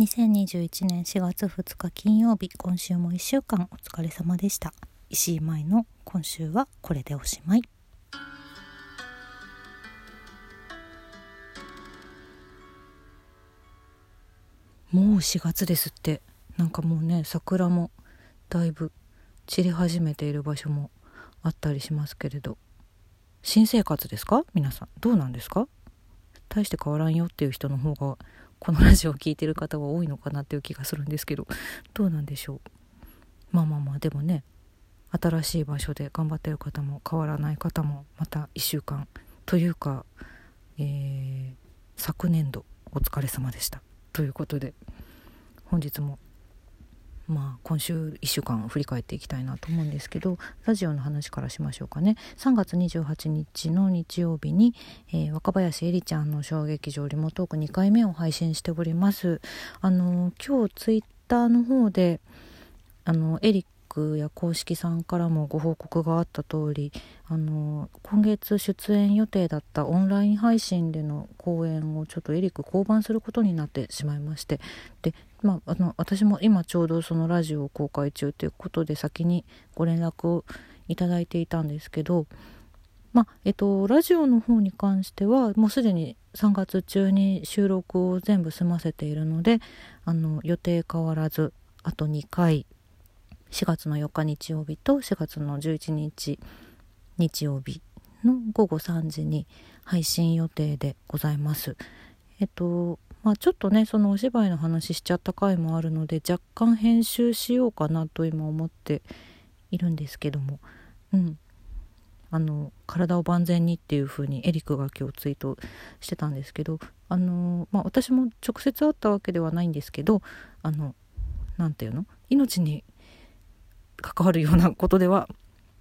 2021年4月2日金曜日今週も1週間お疲れ様でした。石井舞の今週はこれでおしまい。もう4月ですって。なんかもうね桜もだいぶ散り始めている場所もあったりしますけれど。新生活ですか？皆さん。どうなんですか？大して変わらんよっていう人の方がこのラジオを聴いてる方は多いのかなっていう気がするんですけどどうなんでしょう？まあまあまあでもね新しい場所で頑張ってる方も変わらない方もまた1週間というか、えー、昨年度お疲れ様でしたということで本日もまあ今週1週間振り返っていきたいなと思うんですけどラジオの話からしましょうかね。3月28日の日曜日に、えー、若林絵里ちゃんの小劇場リモートーク2回目を配信しております。あの今日ツイッターの方であのエリックや公式さんからもご報告があった通りあの今月出演予定だったオンライン配信での公演をちょっとエリック降板することになってしまいましてで、まあ、あの私も今ちょうどそのラジオを公開中ということで先にご連絡をいただいていたんですけどまあえっと、ラジオの方に関してはもうすでに3月中に収録を全部済ませているのであの予定変わらずあと2回4月の4日日曜日と4月の11日日曜日の午後3時に配信予定でございます。えっとまあ、ちょっとねそのお芝居の話しちゃった回もあるので若干編集しようかなと今思っているんですけども。うん。あの体を万全にっていう風にエリックが今日ツイートしてたんですけどあの、まあ、私も直接会ったわけではないんですけどあの何て言うの？命に関わるようなことでは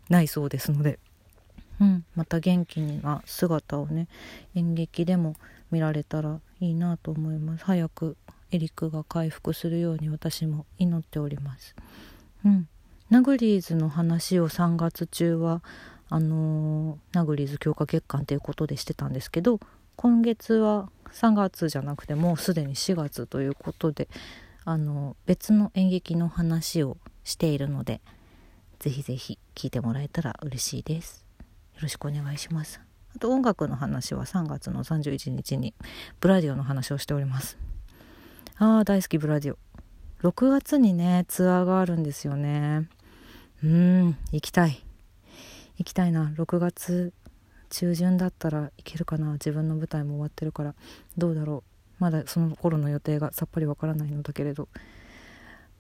ないそうですので、うん、また元気な姿をね演劇でも見られたらいいなと思います。早くエリックが回復するように私も祈っております。うん。ナグリーズの話を3月中はあのー、ナグリーズ強化月間ということでしてたんですけど今月は3月じゃなくてもうすでに4月ということであの別の演劇の話をしているのでぜひぜひ聞いてもらえたら嬉しいです。よろしくお願いします。と音楽の話は3月の31日にブラディオの話をしております。ああ大好きブラディオ。6月にねツアーがあるんですよね。うん行きたい。行きたいな。6月中旬だったらいけるかな。自分の舞台も終わってるから。どうだろう。まだその頃の予定がさっぱりわからないのだけれど。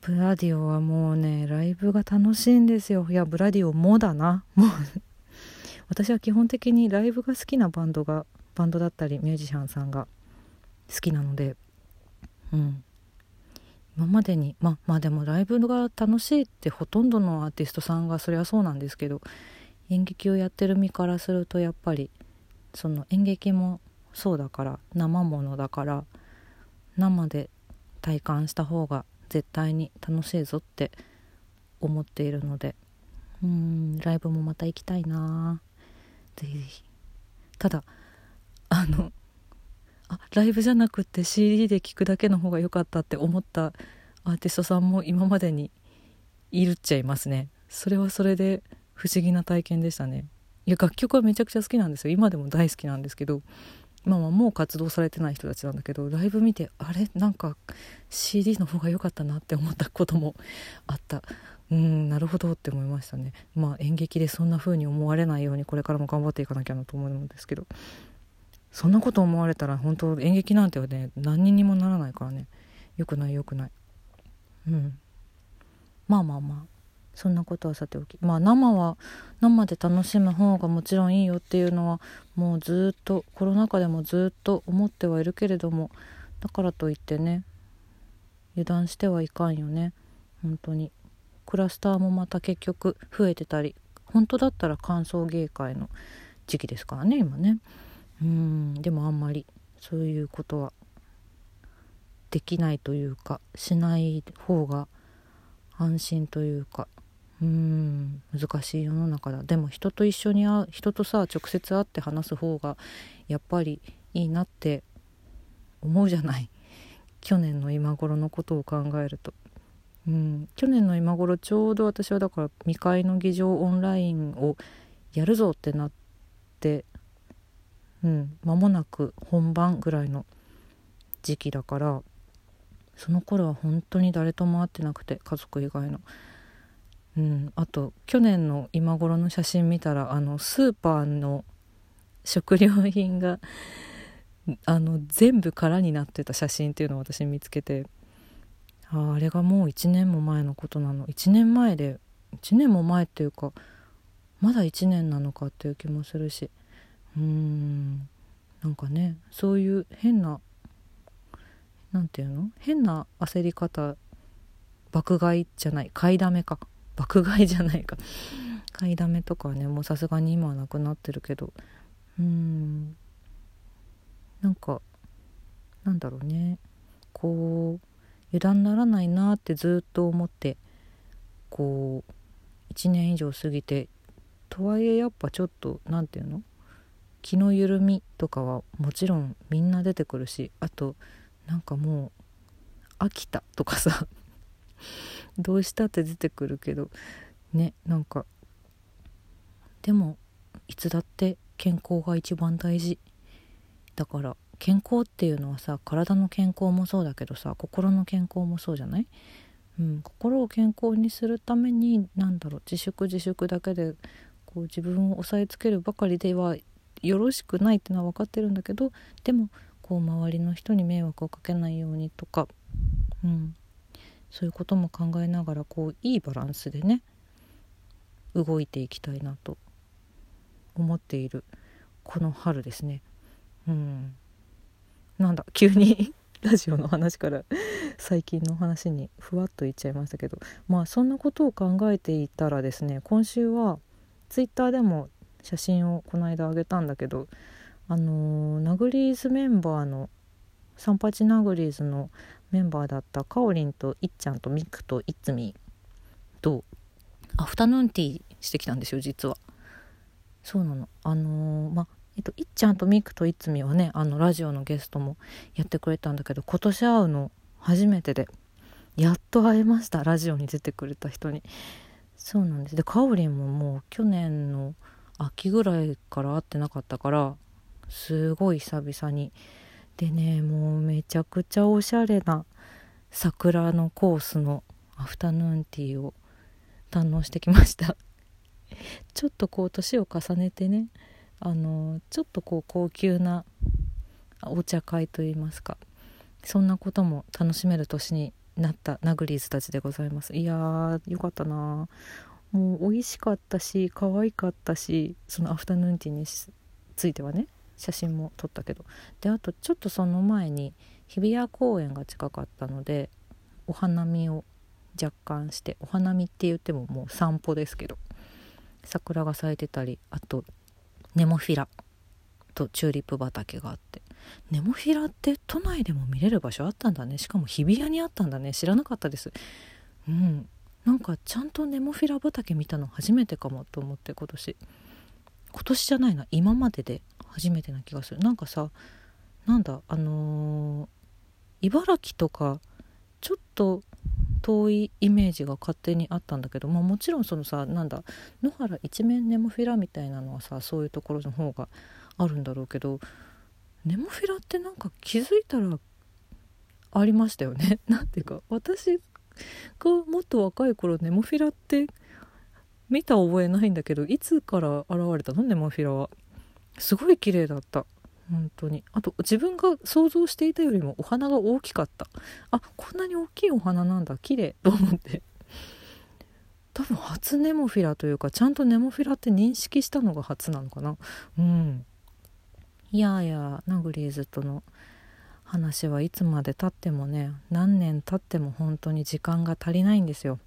ブラディオはもうねライブが楽しいんですよ。いやブラディオもだな。もう私は基本的にライブが好きなバンドがバンドだったりミュージシャンさんが好きなのでうん。今までにままあでもライブが楽しいってほとんどのアーティストさんがそれはそうなんですけど演劇をやってる身からするとやっぱりその演劇もそうだから生ものだから生で体感した方が絶対に楽しいぞって思っているのでうんライブもまた行きたいなぜひぜひ。ただあのあライブじゃなくて CD で聴くだけの方が良かったって思ったアーティストさんも今までにいるっちゃいますね。それはそれで不思議な体験でしたね。いや楽曲はめちゃくちゃ好きなんですよ。今でも大好きなんですけどまあ、もう活動されてない人たちなんだけどライブ見てあれ？なんか CD の方が良かったなって思ったこともあった。うんなるほどって思いましたね。まあ演劇でそんな風に思われないようにこれからも頑張っていかなきゃなと思うんですけど。そんなこと思われたら本当演劇なんてね何にもならないからね。よくないよくない。うん。まあまあまあ。そんなことはさておき。まあ生は生で楽しむ方がもちろんいいよっていうのはもうずっとコロナ禍でもずっと思ってはいるけれどもだからといってね油断してはいかんよね。本当に。クラスターもまた結局増えてたり本当だったら歓送迎会の時期ですからね今ね。うんでもあんまりそういうことはできないというかしない方が安心というかうん難しい世の中だ。でも人と一緒に会う人とさ直接会って話す方がやっぱりいいなって思うじゃない。去年の今頃のことを考えると。うん、去年の今頃ちょうど私はだから未開の議場オンラインをやるぞってなってうん。間もなく本番ぐらいの時期だからその頃は本当に誰とも会ってなくて家族以外の。うん、あと去年の今頃の写真見たらあのスーパーの食料品があの全部空になってた写真っていうのを私見つけてああれがもう1年も前のことなの。1年前で1年も前っていうかまだ1年なのかっていう気もするし。うーんなんかねそういう変な何て言うの？変な焦り方爆買いじゃない。買いだめか。爆買いじゃないか。買いだめとかねもうさすがに今はなくなってるけど。うーん。なんかなんだろうね。こう油断ならないなってずっと思ってこう1年以上過ぎてとはいえやっぱちょっと何て言うの？気の緩みとかはもちろんみんな出てくるしあとなんかもう飽きたとかさ どうしたって出てくるけどねなんかでもいつだって健康が一番大事だから健康っていうのはさ体の健康もそうだけどさ心の健康もそうじゃない、うん、心を健康にするために何だろう自粛自粛だけでこう自分を押さえつけるばかりではよろしくないってのは分かってるんだけどでもこう周りの人に迷惑をかけないようにとか、うん、そういうことも考えながらこういいバランスでね動いていきたいなと思っているこの春ですね。うん。なんだ急に ラジオの話から最近の話にふわっと言っちゃいましたけどまあそんなことを考えていたらですね今週はツイッターでも写真をこの間あげたんだけどあのー、ナグリーズメンバーのサンパチナグリーズのメンバーだったかおりんといっちゃんとミクといつみとアフタヌーンティーしてきたんですよ実は。そうなのあのー、まえっと、いっちゃんとミクといつみはねあのラジオのゲストもやってくれたんだけど今年会うの初めてでやっと会えましたラジオに出てくれた人に。そうなんです。でかおりんももう去年の秋ぐらいから会ってなかったからすごい久々に。でねもうめちゃくちゃおしゃれな桜のコースのアフタヌーンティーを堪能してきました。ちょっとこう年を重ねてねあのちょっとこう高級なお茶会といいますかそんなことも楽しめる年になったナグリーズたちでございます。いやーよかったな。もう美味しかったし可愛かったしそのアフタヌーンティーについてはね写真も撮ったけど。であとちょっとその前に日比谷公園が近かったのでお花見を若干してお花見って言ってももう散歩ですけど桜が咲いてたりあとネモフィラとチューリップ畑があって。ネモフィラって都内でも見れる場所あったんだね。しかも日比谷にあったんだね。知らなかったです。うん。なんかちゃんとネモフィラ畑見たの初めてかもと思って今年。今年じゃないな。今までで初めてな気がする。なんかさなんだあのー、茨城とかちょっと遠いイメージが勝手にあったんだけど、まあ、もちろんそのさなんだ野原一面ネモフィラみたいなのはさそういうところの方があるんだろうけどネモフィラってなんか気づいたらありましたよね。なんていうか私がもっと若い頃ネモフィラって見た覚えないんだけどいつから現れたの？ネモフィラは。すごい綺麗だった。本当に。あと自分が想像していたよりもお花が大きかった。あこんなに大きいお花なんだ。綺麗。と思って。多分初ネモフィラというかちゃんとネモフィラって認識したのが初なのかな。うん。いやいやナグリーズとの話はいつまでたってもね何年経っても本当に時間が足りないんですよ。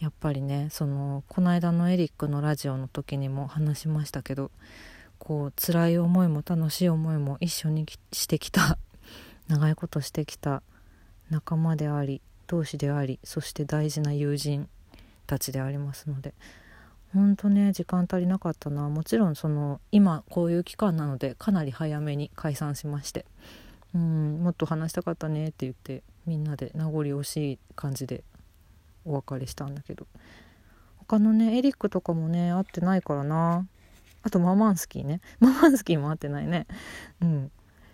やっぱりねそのこの間のエリックのラジオの時にも話しましたけどこう辛い思いも楽しい思いも一緒にしてきた。長いことしてきた。仲間であり同志でありそして大事な友人たちでありますので。ほんとね時間足りなかったな。もちろんその今こういう期間なのでかなり早めに解散しまして。うんもっと話したかったねって言ってみんなで名残惜しい感じでお別れしたんだけど。他のねエリックとかもね会ってないからな。あとママンスキーね。ママンスキーも会ってないね。うん。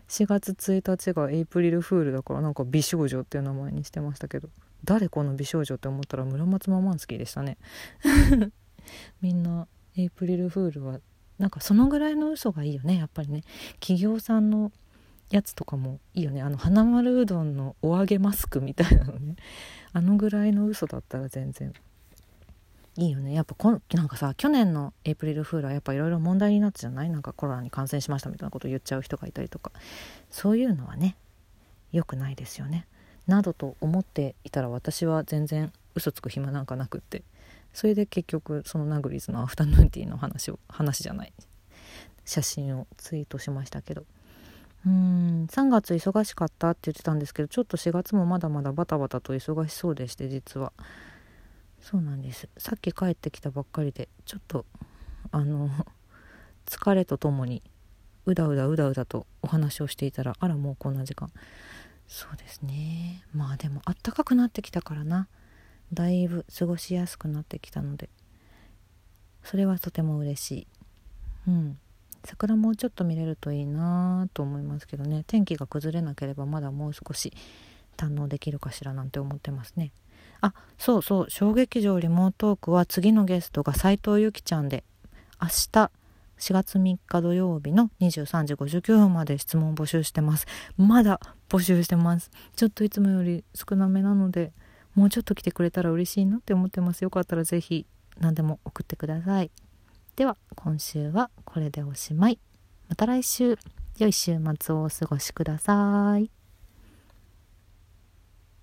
4月1日がエイプリルフールだからなんか美少女っていう名前にしてましたけど。誰この美少女って思ったら村松ママンスキーでしたね。みんなエイプリルフールはなんかそのぐらいの嘘がいいよね。やっぱりね。企業さんのやつとかもいいよね。あの花丸うどんのお揚げマスクみたいなのね。あのぐらいの嘘だったら全然。いいよね。やっぱこなんかさ去年のエイプリルフールはやっぱいろいろ問題になったじゃない？なんかコロナに感染しましたみたいなこと言っちゃう人がいたりとか。そういうのはね良くないですよね。などと思っていたら私は全然嘘つく暇なんかなくって。それで結局そのナグリーズのアフタヌーンティーの話を話じゃない。写真をツイートしましたけど。うーん3月忙しかったって言ってたんですけどちょっと4月もまだまだバタバタと忙しそうでして実は。そうなんです。さっき帰ってきたばっかりでちょっとあの 疲れとともにうだうだうだうだとお話をしていたらあらもうこんな時間。そうですね。まあでもあったかくなってきたからな。だいぶ過ごしやすくなってきたので。それはとても嬉しい。うん。桜もうちょっと見れるといいなと思いますけどね。天気が崩れなければまだもう少し堪能できるかしらなんて思ってますね。あそうそう。小劇場リモートークは次のゲストが斉藤由貴ちゃんで。明日4月3日土曜日の23時59分まで質問募集してます。まだ募集してます。ちょっといつもより少なめなのでもうちょっと来てくれたら嬉しいなって思ってます。よかったら是非何でも送ってください。では今週はこれでおしまい。また来週。良い週末をお過ごしください。